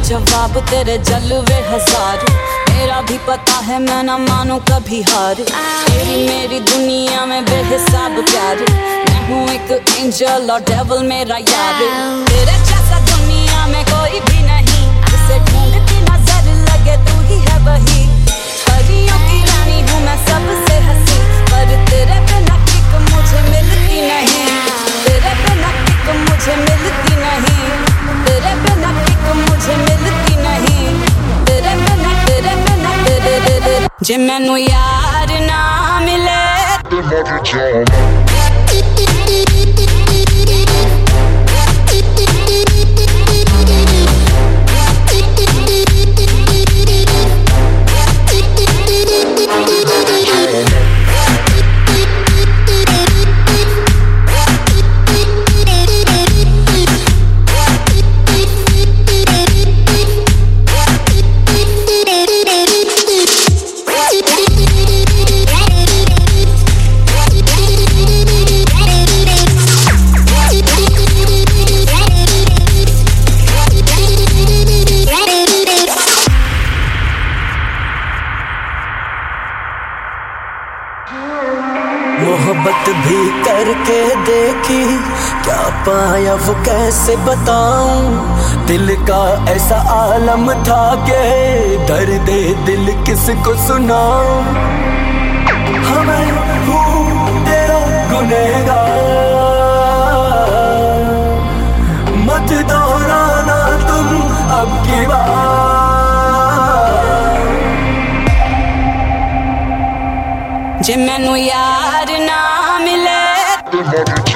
जवाब, तेरे जलवे हज़ार। मेरा भी पता है, मैं ना मानू कभी हार। तेरी मेरी दुनिया में बेहिसाब प्यार। मैं हूँ एक एंजल और डेवल मेरा यार। तेरे ਜੇ ਮੈਨੂੰ ਯਾਰ ਨਾ ਮਿਲੇ ਤੇ ਮਰ ਜਾਵਾਂ। मोहब्बत भी करके देखी। क्या पाया वो कैसे बताऊँ? दिल का ऐसा आलम था के दर्द दिल किसको सुनाऊं? हमें तेरा गुनहगार मत दोहराना तुम अब की बात। जे मैनू यार the modern